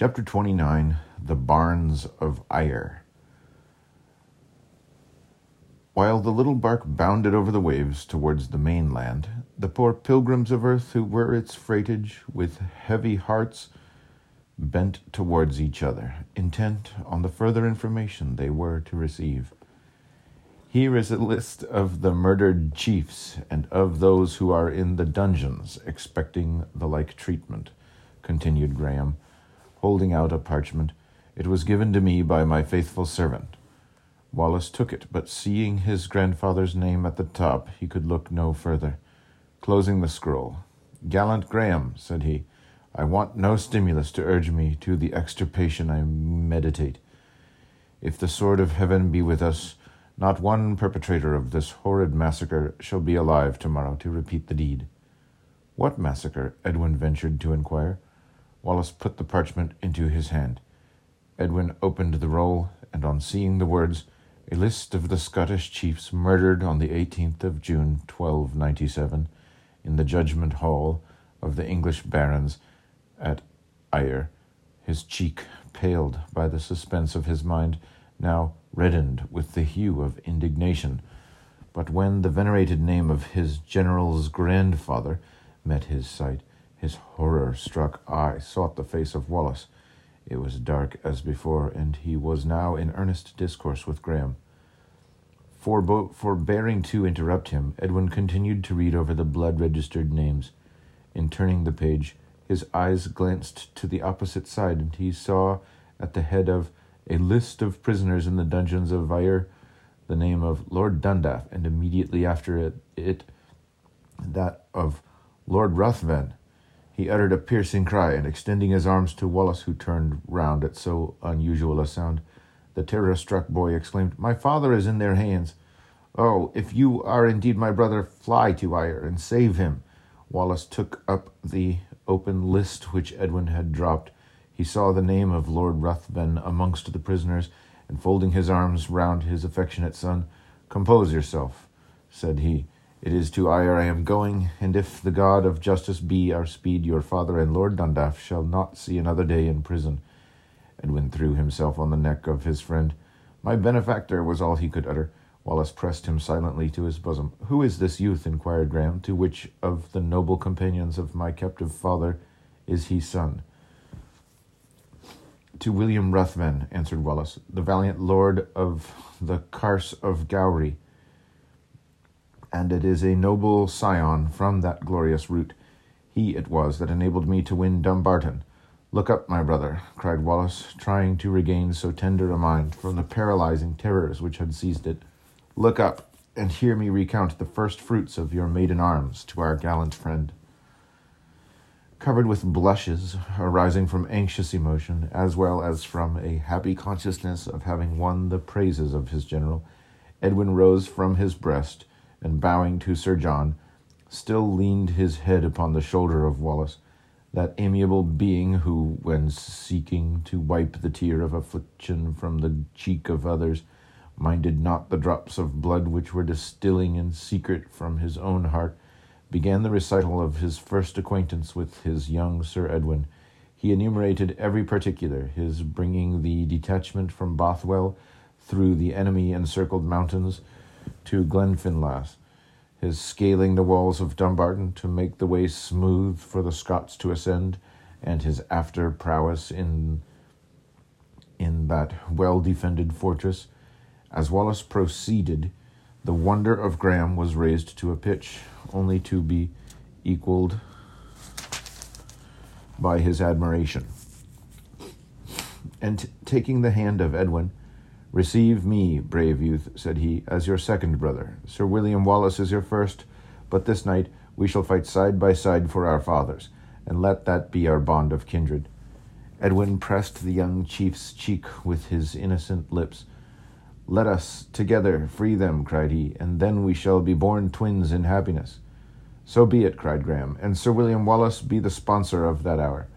Chapter 29 The Barns of Ayr. While the little bark bounded over the waves towards the mainland, the poor pilgrims of earth who were its freightage, with heavy hearts, bent towards each other, intent on the further information they were to receive. Here is a list of the murdered chiefs and of those who are in the dungeons expecting the like treatment, continued Graham, holding out a parchment. It was given to me by my faithful servant. Wallace took it, but seeing his grandfather's name at the top, he could look no further. Closing the scroll, Gallant Graham, said he, I want no stimulus to urge me to the extirpation I meditate. If the sword of heaven be with us, not one perpetrator of this horrid massacre shall be alive tomorrow to repeat the deed. What massacre? Edwin ventured to inquire. Wallace put the parchment into his hand. Edwin opened the roll, and on seeing the words, a list of the Scottish chiefs murdered on the 18th of June, 1297, in the judgment hall of the English barons at Ayr, his cheek paled by the suspense of his mind, now reddened with the hue of indignation. But when the venerated name of his general's grandfather met his sight, his horror struck eye sought the face of Wallace. It was dark as before, and he was now in earnest discourse with Graham. Forbo- forbearing to interrupt him, Edwin continued to read over the blood registered names. In turning the page, his eyes glanced to the opposite side, and he saw at the head of a list of prisoners in the dungeons of Ayr the name of Lord Dundaff, and immediately after it, it that of Lord Ruthven. He uttered a piercing cry, and extending his arms to Wallace, who turned round at so unusual a sound, the terror struck boy exclaimed, My father is in their hands. Oh, if you are indeed my brother, fly to Ayr and save him. Wallace took up the open list which Edwin had dropped. He saw the name of Lord Ruthven amongst the prisoners, and folding his arms round his affectionate son, Compose yourself, said he. It is to Ayr I am going, and if the God of justice be our speed, your father and Lord Dundaff shall not see another day in prison. Edwin threw himself on the neck of his friend. My benefactor was all he could utter. Wallace pressed him silently to his bosom. Who is this youth? inquired Graham. To which of the noble companions of my captive father is he son? To William Ruthven, answered Wallace, the valiant lord of the Carse of Gowrie and it is a noble scion from that glorious root. He it was that enabled me to win Dumbarton. Look up, my brother, cried Wallace, trying to regain so tender a mind from the paralyzing terrors which had seized it. Look up, and hear me recount the first fruits of your maiden arms to our gallant friend. Covered with blushes arising from anxious emotion, as well as from a happy consciousness of having won the praises of his general, Edwin rose from his breast and bowing to Sir John, still leaned his head upon the shoulder of Wallace, that amiable being who, when seeking to wipe the tear of affliction from the cheek of others, minded not the drops of blood which were distilling in secret from his own heart, began the recital of his first acquaintance with his young Sir Edwin. He enumerated every particular, his bringing the detachment from Bothwell through the enemy encircled mountains, to Glenfinlass, his scaling the walls of Dumbarton to make the way smooth for the Scots to ascend, and his after prowess in in that well defended fortress. As Wallace proceeded, the wonder of Graham was raised to a pitch only to be equaled by his admiration. And t- taking the hand of Edwin, Receive me, brave youth, said he, as your second brother. Sir William Wallace is your first, but this night we shall fight side by side for our fathers, and let that be our bond of kindred. Edwin pressed the young chief's cheek with his innocent lips. Let us together free them, cried he, and then we shall be born twins in happiness. So be it, cried Graham, and Sir William Wallace be the sponsor of that hour.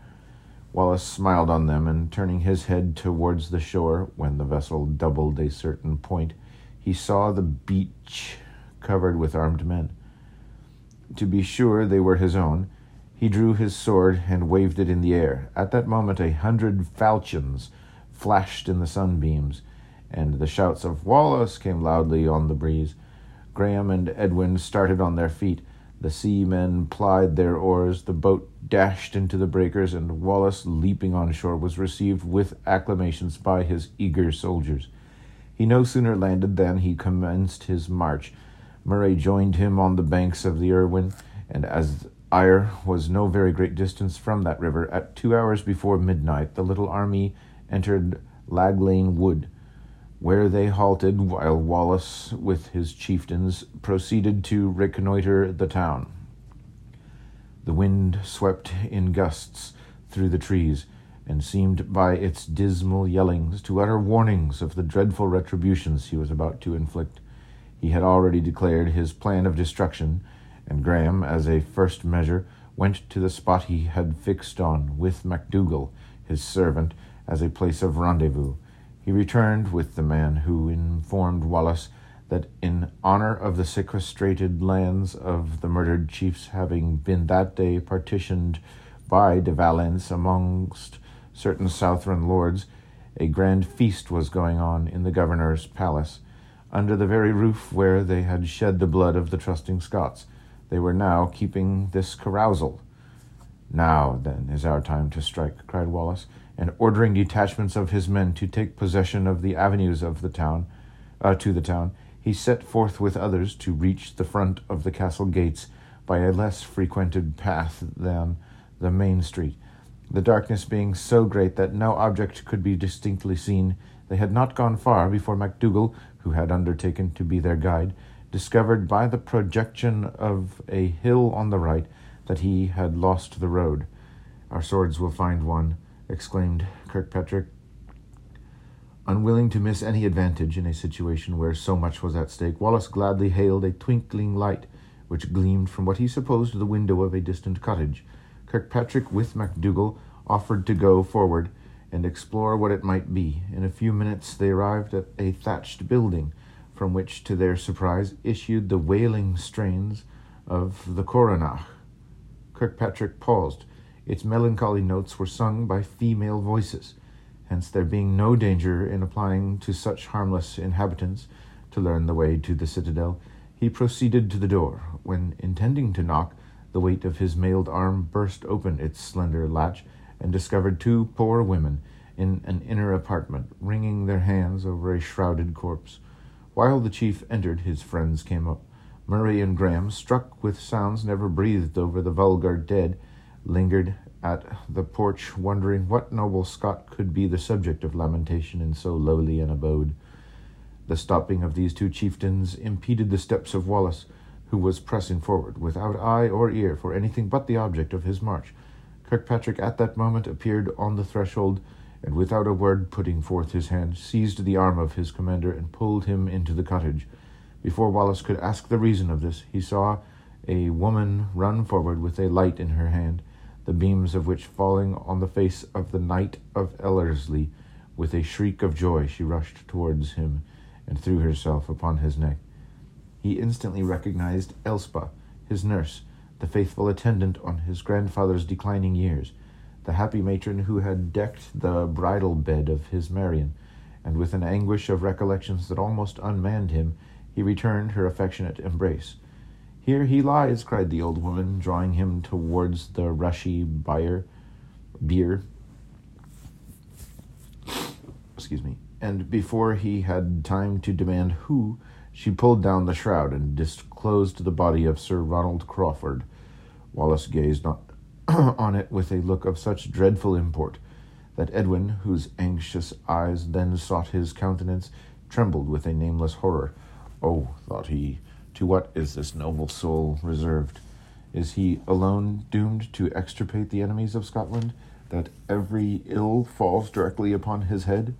Wallace smiled on them, and turning his head towards the shore, when the vessel doubled a certain point, he saw the beach covered with armed men. To be sure they were his own, He drew his sword and waved it in the air. At that moment, a hundred falchions flashed in the sunbeams, and the shouts of Wallace came loudly on the breeze. Graham and Edwin started on their feet. The seamen plied their oars, the boat dashed into the breakers, and Wallace, leaping on shore, was received with acclamations by his eager soldiers. He no sooner landed than he commenced his march. Murray joined him on the banks of the Irwin, and as Ayr was no very great distance from that river, at two hours before midnight the little army entered Laglane Wood where they halted while Wallace, with his chieftains, proceeded to reconnoiter the town. The wind swept in gusts through the trees, and seemed by its dismal yellings to utter warnings of the dreadful retributions he was about to inflict. He had already declared his plan of destruction, and Graham, as a first measure, went to the spot he had fixed on, with MacDougall, his servant, as a place of rendezvous. He returned with the man who informed Wallace that in honor of the sequestrated lands of the murdered chiefs having been that day partitioned by De Valence amongst certain Southron lords, a grand feast was going on in the governor's palace, under the very roof where they had shed the blood of the trusting Scots. They were now keeping this carousal. Now, then, is our time to strike, cried Wallace and ordering detachments of his men to take possession of the avenues of the town, uh, to the town, he set forth with others to reach the front of the castle gates by a less frequented path than the main street. The darkness being so great that no object could be distinctly seen, they had not gone far before MacDougall, who had undertaken to be their guide, discovered by the projection of a hill on the right that he had lost the road. Our swords will find one, exclaimed Kirkpatrick, unwilling to miss any advantage in a situation where so much was at stake. Wallace gladly hailed a twinkling light which gleamed from what he supposed the window of a distant cottage. Kirkpatrick, with MacDougall, offered to go forward and explore what it might be. In a few minutes they arrived at a thatched building, from which, to their surprise, issued the wailing strains of the coronach. Kirkpatrick paused its melancholy notes were sung by female voices, hence there being no danger in applying to such harmless inhabitants to learn the way to the citadel, he proceeded to the door. When intending to knock, the weight of his mailed arm burst open its slender latch and discovered two poor women in an inner apartment, wringing their hands over a shrouded corpse. While the chief entered, his friends came up. Murray and Graham, struck with sounds never breathed over the vulgar dead, lingered at the porch, wondering what noble Scot could be the subject of lamentation in so lowly an abode. The stopping of these two chieftains impeded the steps of Wallace, who was pressing forward, without eye or ear for anything but the object of his march. Kirkpatrick at that moment appeared on the threshold, and without a word putting forth his hand, seized the arm of his commander and pulled him into the cottage. Before Wallace could ask the reason of this, he saw a woman run forward with a light in her hand the beams of which falling on the face of the knight of Ellerslie, with a shriek of joy she rushed towards him and threw herself upon his neck. He instantly recognized Elspa, his nurse, the faithful attendant on his grandfather's declining years, the happy matron who had decked the bridal bed of his Marion, and with an anguish of recollections that almost unmanned him, he returned her affectionate embrace. Here he lies, cried the old woman, drawing him towards the rushy bier, bier. Excuse me. And before he had time to demand who, she pulled down the shroud and disclosed the body of Sir Ronald Crawford. Wallace gazed on it with a look of such dreadful import that Edwin, whose anxious eyes then sought his countenance, trembled with a nameless horror. Oh, thought he, to what is this noble soul reserved? Is he alone doomed to extirpate the enemies of Scotland, that every ill falls directly upon his head?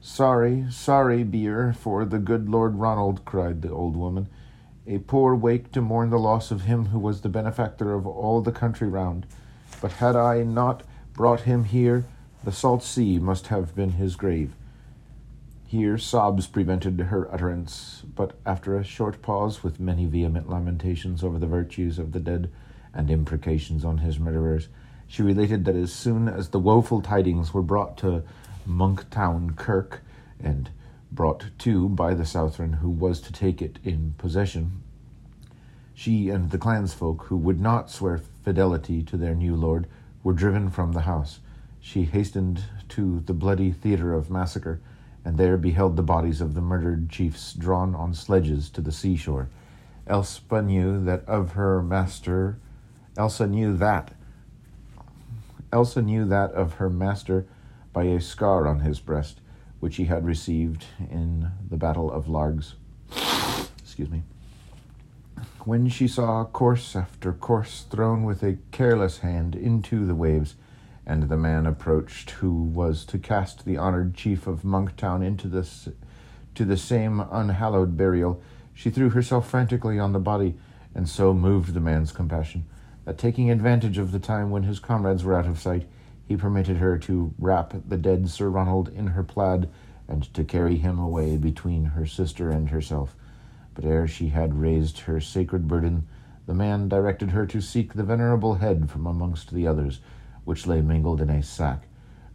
Sorry, sorry, bier, for the good Lord Ronald, cried the old woman. A poor wake to mourn the loss of him who was the benefactor of all the country round. But had I not brought him here, the salt sea must have been his grave. Here sobs prevented her utterance, but after a short pause, with many vehement lamentations over the virtues of the dead and imprecations on his murderers. She related that as soon as the woeful tidings were brought to Monktown Kirk, and brought to by the Southron who was to take it in possession, she and the clansfolk who would not swear fidelity to their new lord were driven from the house. She hastened to the bloody theatre of massacre, and there beheld the bodies of the murdered chiefs drawn on sledges to the seashore. Elspa knew that of her master. Elspa knew that. Elspa knew that of her master by a scar on his breast, which he had received in the Battle of Largs. Excuse me. When she saw course after course thrown with a careless hand into the waves, and the man approached who was to cast the honored chief of Monktown into the, to the same unhallowed burial, she threw herself frantically on the body, and so moved the man's compassion that, taking advantage of the time when his comrades were out of sight, he permitted her to wrap the dead Sir Ronald in her plaid and to carry him away between her sister and herself. But ere she had raised her sacred burden, the man directed her to seek the venerable head from amongst the others, which lay mingled in a sack.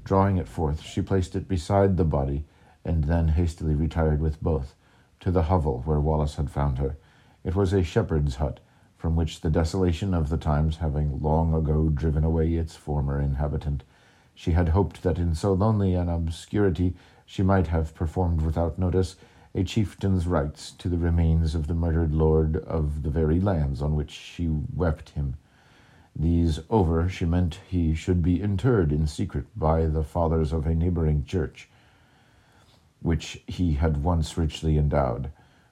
Drawing it forth, she placed it beside the body, and then hastily retired with both to the hovel where Wallace had found her. It was a shepherd's hut, from which the desolation of the times having long ago driven away its former inhabitant, she had hoped that in so lonely an obscurity she might have performed without notice a chieftain's rites to the remains of the murdered lord of the very lands on which she wept him. These over, she meant he should be interred in secret by the fathers of a neighboring church, which he had once richly endowed.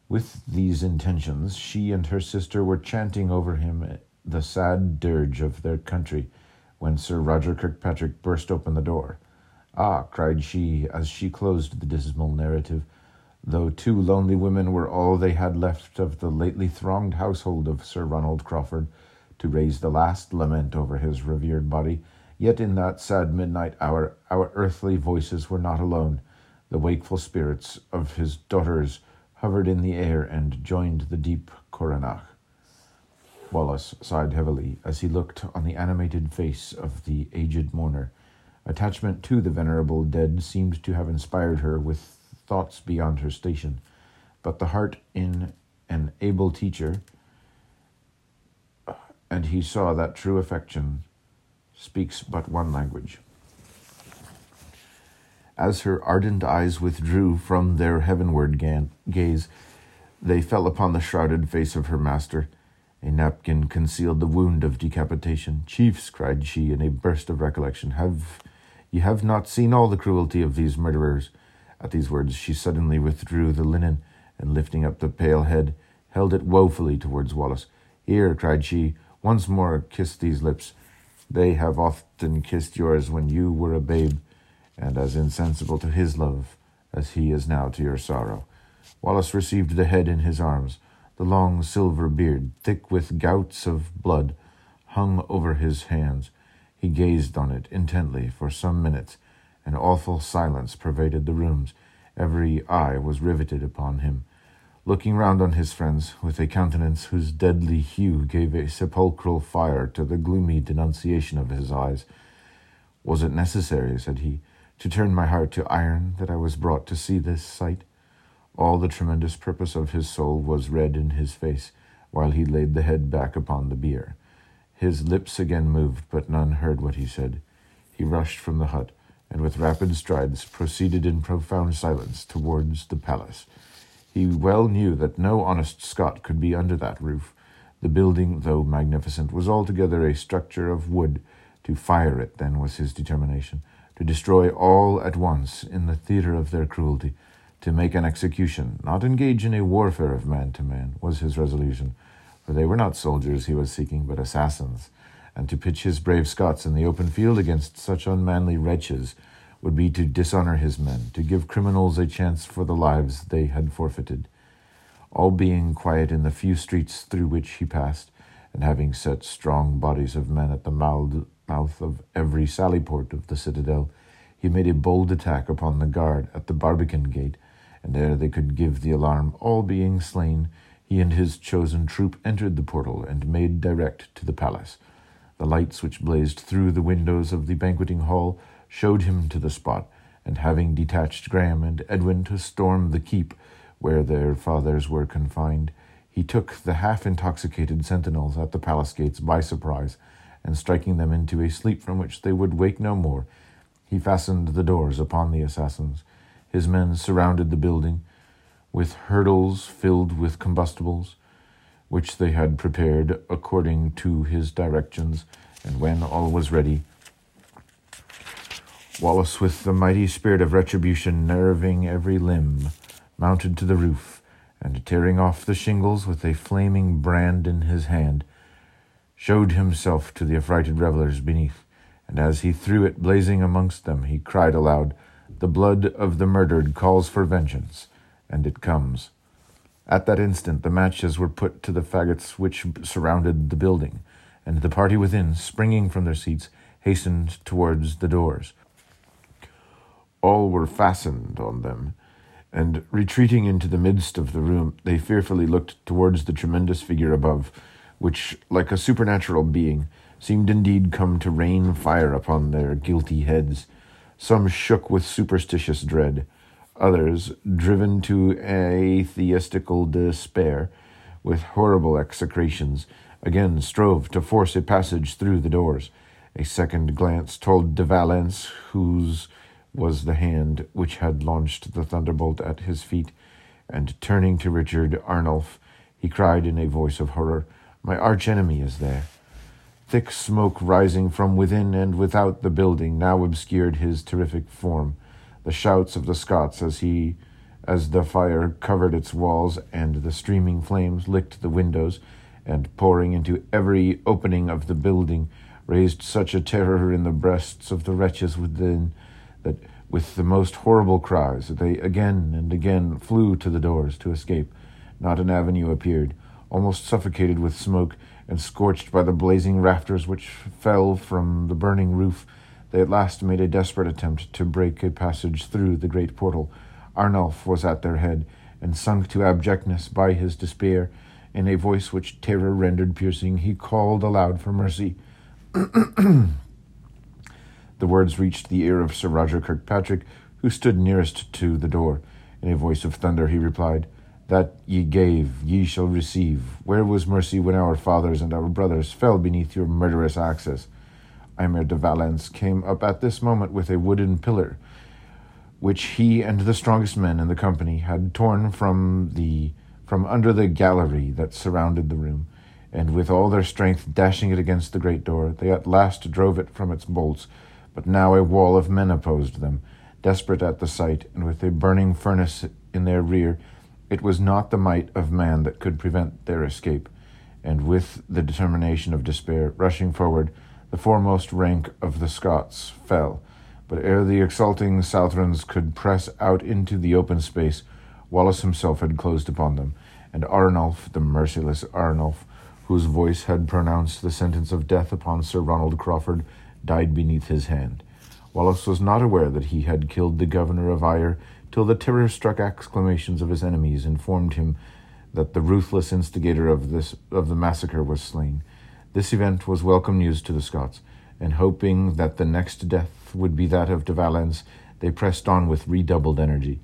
With these intentions, she and her sister were chanting over him the sad dirge of their country when Sir Roger Kirkpatrick burst open the door. Ah, cried she, as she closed the dismal narrative, though two lonely women were all they had left of the lately thronged household of Sir Ronald Crawford, to raise the last lament over his revered body, yet in that sad midnight hour our earthly voices were not alone. The wakeful spirits of his daughters hovered in the air and joined the deep coronach. Wallace sighed heavily as he looked on the animated face of the aged mourner. Attachment to the venerable dead seemed to have inspired her with thoughts beyond her station, but the heart in an able teacher, and he saw that true affection speaks but one language. As her ardent eyes withdrew from their heavenward gaze, they fell upon the shrouded face of her master. A napkin concealed the wound of decapitation. Chiefs, cried she in a burst of recollection, have ye have not seen all the cruelty of these murderers? At these words she suddenly withdrew the linen, and lifting up the pale head, held it woefully towards Wallace. Here, cried she, once more kiss these lips. They have often kissed yours when you were a babe and as insensible to his love as he is now to your sorrow. Wallace received the head in his arms. The long silver beard, thick with gouts of blood, hung over his hands. He gazed on it intently for some minutes. An awful silence pervaded the rooms. Every eye was riveted upon him. Looking round on his friends, with a countenance whose deadly hue gave a sepulchral fire to the gloomy denunciation of his eyes, Was it necessary, said he, to turn my heart to iron that I was brought to see this sight. All the tremendous purpose of his soul was read in his face while he laid the head back upon the bier. His lips again moved, but none heard what he said. He rushed from the hut, and with rapid strides proceeded in profound silence towards the palace. He well knew that no honest Scot could be under that roof. The building, though magnificent, was altogether a structure of wood. To fire it, then, was his determination to destroy all at once in the theatre of their cruelty, to make an execution, not engage in a warfare of man to man, was his resolution, for they were not soldiers he was seeking, but assassins, and to pitch his brave Scots in the open field against such unmanly wretches would be to dishonor his men, to give criminals a chance for the lives they had forfeited. All being quiet in the few streets through which he passed, and having set strong bodies of men at the mouth of every sally port of the citadel, he made a bold attack upon the guard at the Barbican gate, and ere they could give the alarm, all being slain, he and his chosen troop entered the portal and made direct to the palace. The lights which blazed through the windows of the banqueting hall showed him to the spot, and having detached Graham and Edwin to storm the keep where their fathers were confined, he took the half intoxicated sentinels at the palace gates by surprise, and striking them into a sleep from which they would wake no more, he fastened the doors upon the assassins. His men surrounded the building with hurdles filled with combustibles, which they had prepared according to his directions, and when all was ready, Wallace, with the mighty spirit of retribution nerving every limb, mounted to the roof, and tearing off the shingles with a flaming brand in his hand, showed himself to the affrighted revellers beneath, and as he threw it blazing amongst them, he cried aloud, The blood of the murdered calls for vengeance, and it comes. At that instant the matches were put to the faggots which surrounded the building, and the party within, springing from their seats, hastened towards the doors. All were fastened on them, and retreating into the midst of the room, they fearfully looked towards the tremendous figure above, which, like a supernatural being, seemed indeed come to rain fire upon their guilty heads. Some shook with superstitious dread, others, driven to atheistical despair, with horrible execrations, again strove to force a passage through the doors. A second glance told De Valence, whose was the hand which had launched the thunderbolt at his feet, and turning to Richard Arnulf, he cried in a voice of horror, My arch enemy is there. Thick smoke rising from within and without the building now obscured his terrific form. The shouts of the Scots as he as the fire covered its walls and the streaming flames licked the windows and pouring into every opening of the building raised such a terror in the breasts of the wretches within that with the most horrible cries they again and again flew to the doors to escape. Not an avenue appeared, almost suffocated with smoke and scorched by the blazing rafters which fell from the burning roof. They at last made a desperate attempt to break a passage through the great portal. Arnulf was at their head, and sunk to abjectness by his despair. In a voice which terror rendered piercing, he called aloud for mercy. The words reached the ear of Sir Roger Kirkpatrick, who stood nearest to the door. In a voice of thunder he replied, That ye gave, ye shall receive. Where was mercy when our fathers and our brothers fell beneath your murderous axes? Aymer de Valence came up at this moment with a wooden pillar, which he and the strongest men in the company had torn from the from under the gallery that surrounded the room, and with all their strength dashing it against the great door, they at last drove it from its bolts but now a wall of men opposed them, desperate at the sight, and with a burning furnace in their rear. It was not the might of man that could prevent their escape, and with the determination of despair, rushing forward, the foremost rank of the Scots fell. But ere the exulting Southrons could press out into the open space, Wallace himself had closed upon them, and Arnulf, the merciless Arnulf, whose voice had pronounced the sentence of death upon Sir Ronald Crawford, died beneath his hand. Wallace was not aware that he had killed the governor of Ayr till the terror-struck exclamations of his enemies informed him that the ruthless instigator of this of the massacre was slain. This event was welcome news to the Scots, and hoping that the next death would be that of De Valence, they pressed on with redoubled energy.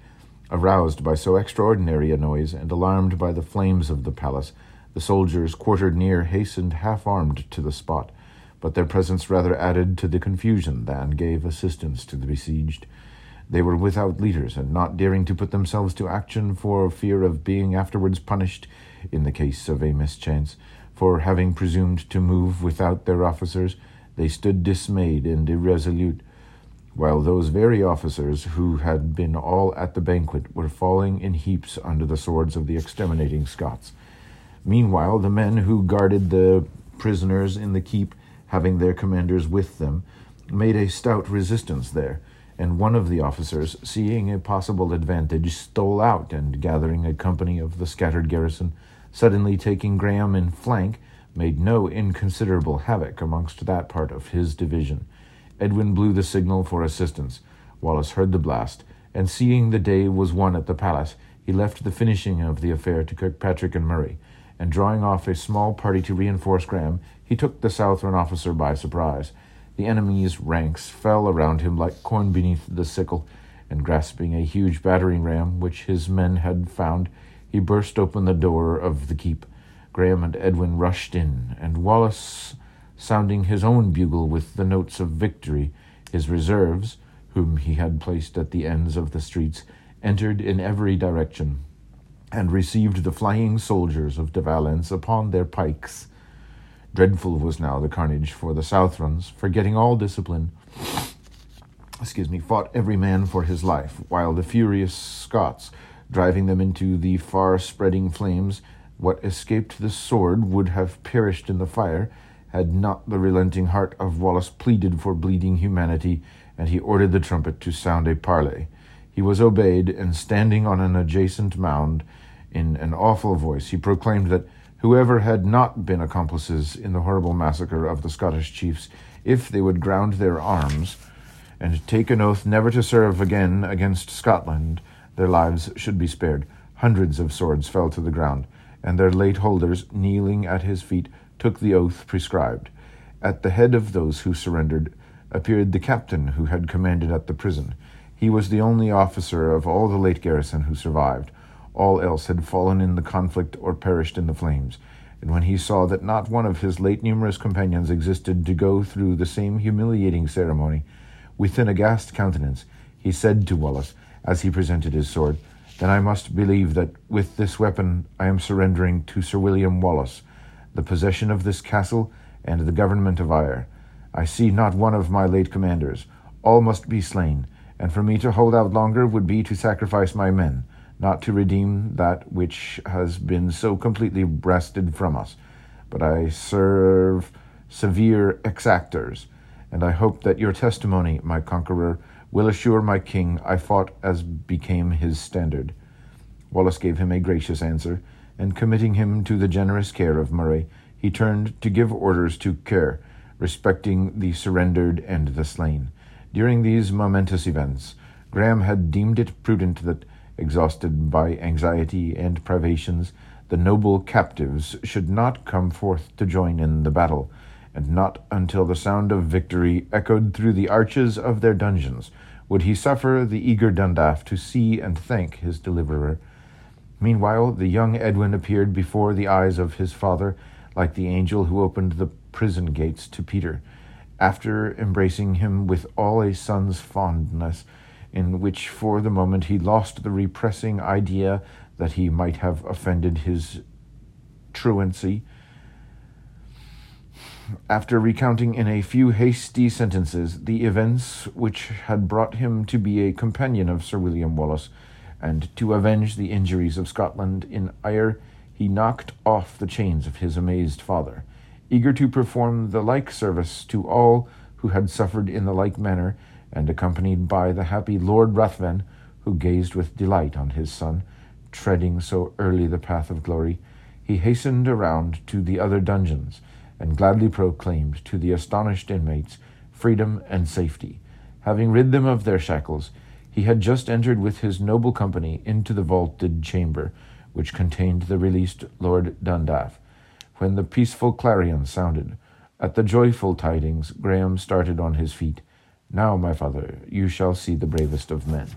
Aroused by so extraordinary a noise, and alarmed by the flames of the palace, the soldiers quartered near hastened half armed to the spot but their presence rather added to the confusion than gave assistance to the besieged. They were without leaders, and not daring to put themselves to action for fear of being afterwards punished in the case of a mischance, for having presumed to move without their officers, they stood dismayed and irresolute, while those very officers who had been all at the banquet were falling in heaps under the swords of the exterminating Scots. Meanwhile, the men who guarded the prisoners in the keep having their commanders with them, made a stout resistance there, and one of the officers, seeing a possible advantage, stole out, and gathering a company of the scattered garrison, suddenly taking Graham in flank, made no inconsiderable havoc amongst that part of his division. Edwin blew the signal for assistance. Wallace heard the blast, and seeing the day was won at the palace, he left the finishing of the affair to Kirkpatrick and Murray, and drawing off a small party to reinforce Graham, he took the Southron officer by surprise. The enemy's ranks fell around him like corn beneath the sickle, and grasping a huge battering ram which his men had found, he burst open the door of the keep. Graham and Edwin rushed in, and Wallace, sounding his own bugle with the notes of victory, his reserves, whom he had placed at the ends of the streets, entered in every direction, and received the flying soldiers of De Valence upon their pikes. Dreadful was now the carnage, for the Southrons, forgetting all discipline, excuse me, fought every man for his life, while the furious Scots, driving them into the far spreading flames, what escaped the sword would have perished in the fire, had not the relenting heart of Wallace pleaded for bleeding humanity, and he ordered the trumpet to sound a parley. He was obeyed, and standing on an adjacent mound, in an awful voice, he proclaimed that whoever had not been accomplices in the horrible massacre of the Scottish chiefs, if they would ground their arms and take an oath never to serve again against Scotland, their lives should be spared. Hundreds of swords fell to the ground, and their late holders, kneeling at his feet, took the oath prescribed. At the head of those who surrendered appeared the captain who had commanded at the prison. He was the only officer of all the late garrison who survived. All else had fallen in the conflict or perished in the flames. And when he saw that not one of his late numerous companions existed to go through the same humiliating ceremony, with an aghast countenance, he said to Wallace, as he presented his sword, Then I must believe that with this weapon I am surrendering to Sir William Wallace the possession of this castle and the government of Ayr. I see not one of my late commanders. All must be slain, and for me to hold out longer would be to sacrifice my men, not to redeem that which has been so completely wrested from us. But I serve severe exactors, and I hope that your testimony, my conqueror, will assure my king I fought as became his standard. Wallace gave him a gracious answer, and committing him to the generous care of Murray, he turned to give orders to Kerr respecting the surrendered and the slain. During these momentous events, Graham had deemed it prudent that, exhausted by anxiety and privations, the noble captives should not come forth to join in the battle, and not until the sound of victory echoed through the arches of their dungeons would he suffer the eager Dundaff to see and thank his deliverer. Meanwhile, the young Edwin appeared before the eyes of his father, like the angel who opened the prison gates to Peter, after embracing him with all a son's fondness, in which for the moment he lost the repressing idea that he might have offended his truancy after recounting in a few hasty sentences the events which had brought him to be a companion of Sir William Wallace, and to avenge the injuries of Scotland in Ayr, he knocked off the chains of his amazed father. Eager to perform the like service to all who had suffered in the like manner, and accompanied by the happy Lord Ruthven, who gazed with delight on his son, treading so early the path of glory, he hastened around to the other dungeons, and gladly proclaimed to the astonished inmates freedom and safety. Having rid them of their shackles, he had just entered with his noble company into the vaulted chamber which contained the released Lord Dundaff. When the peaceful clarion sounded, at the joyful tidings, Graham started on his feet. Now, my father, you shall see the bravest of men.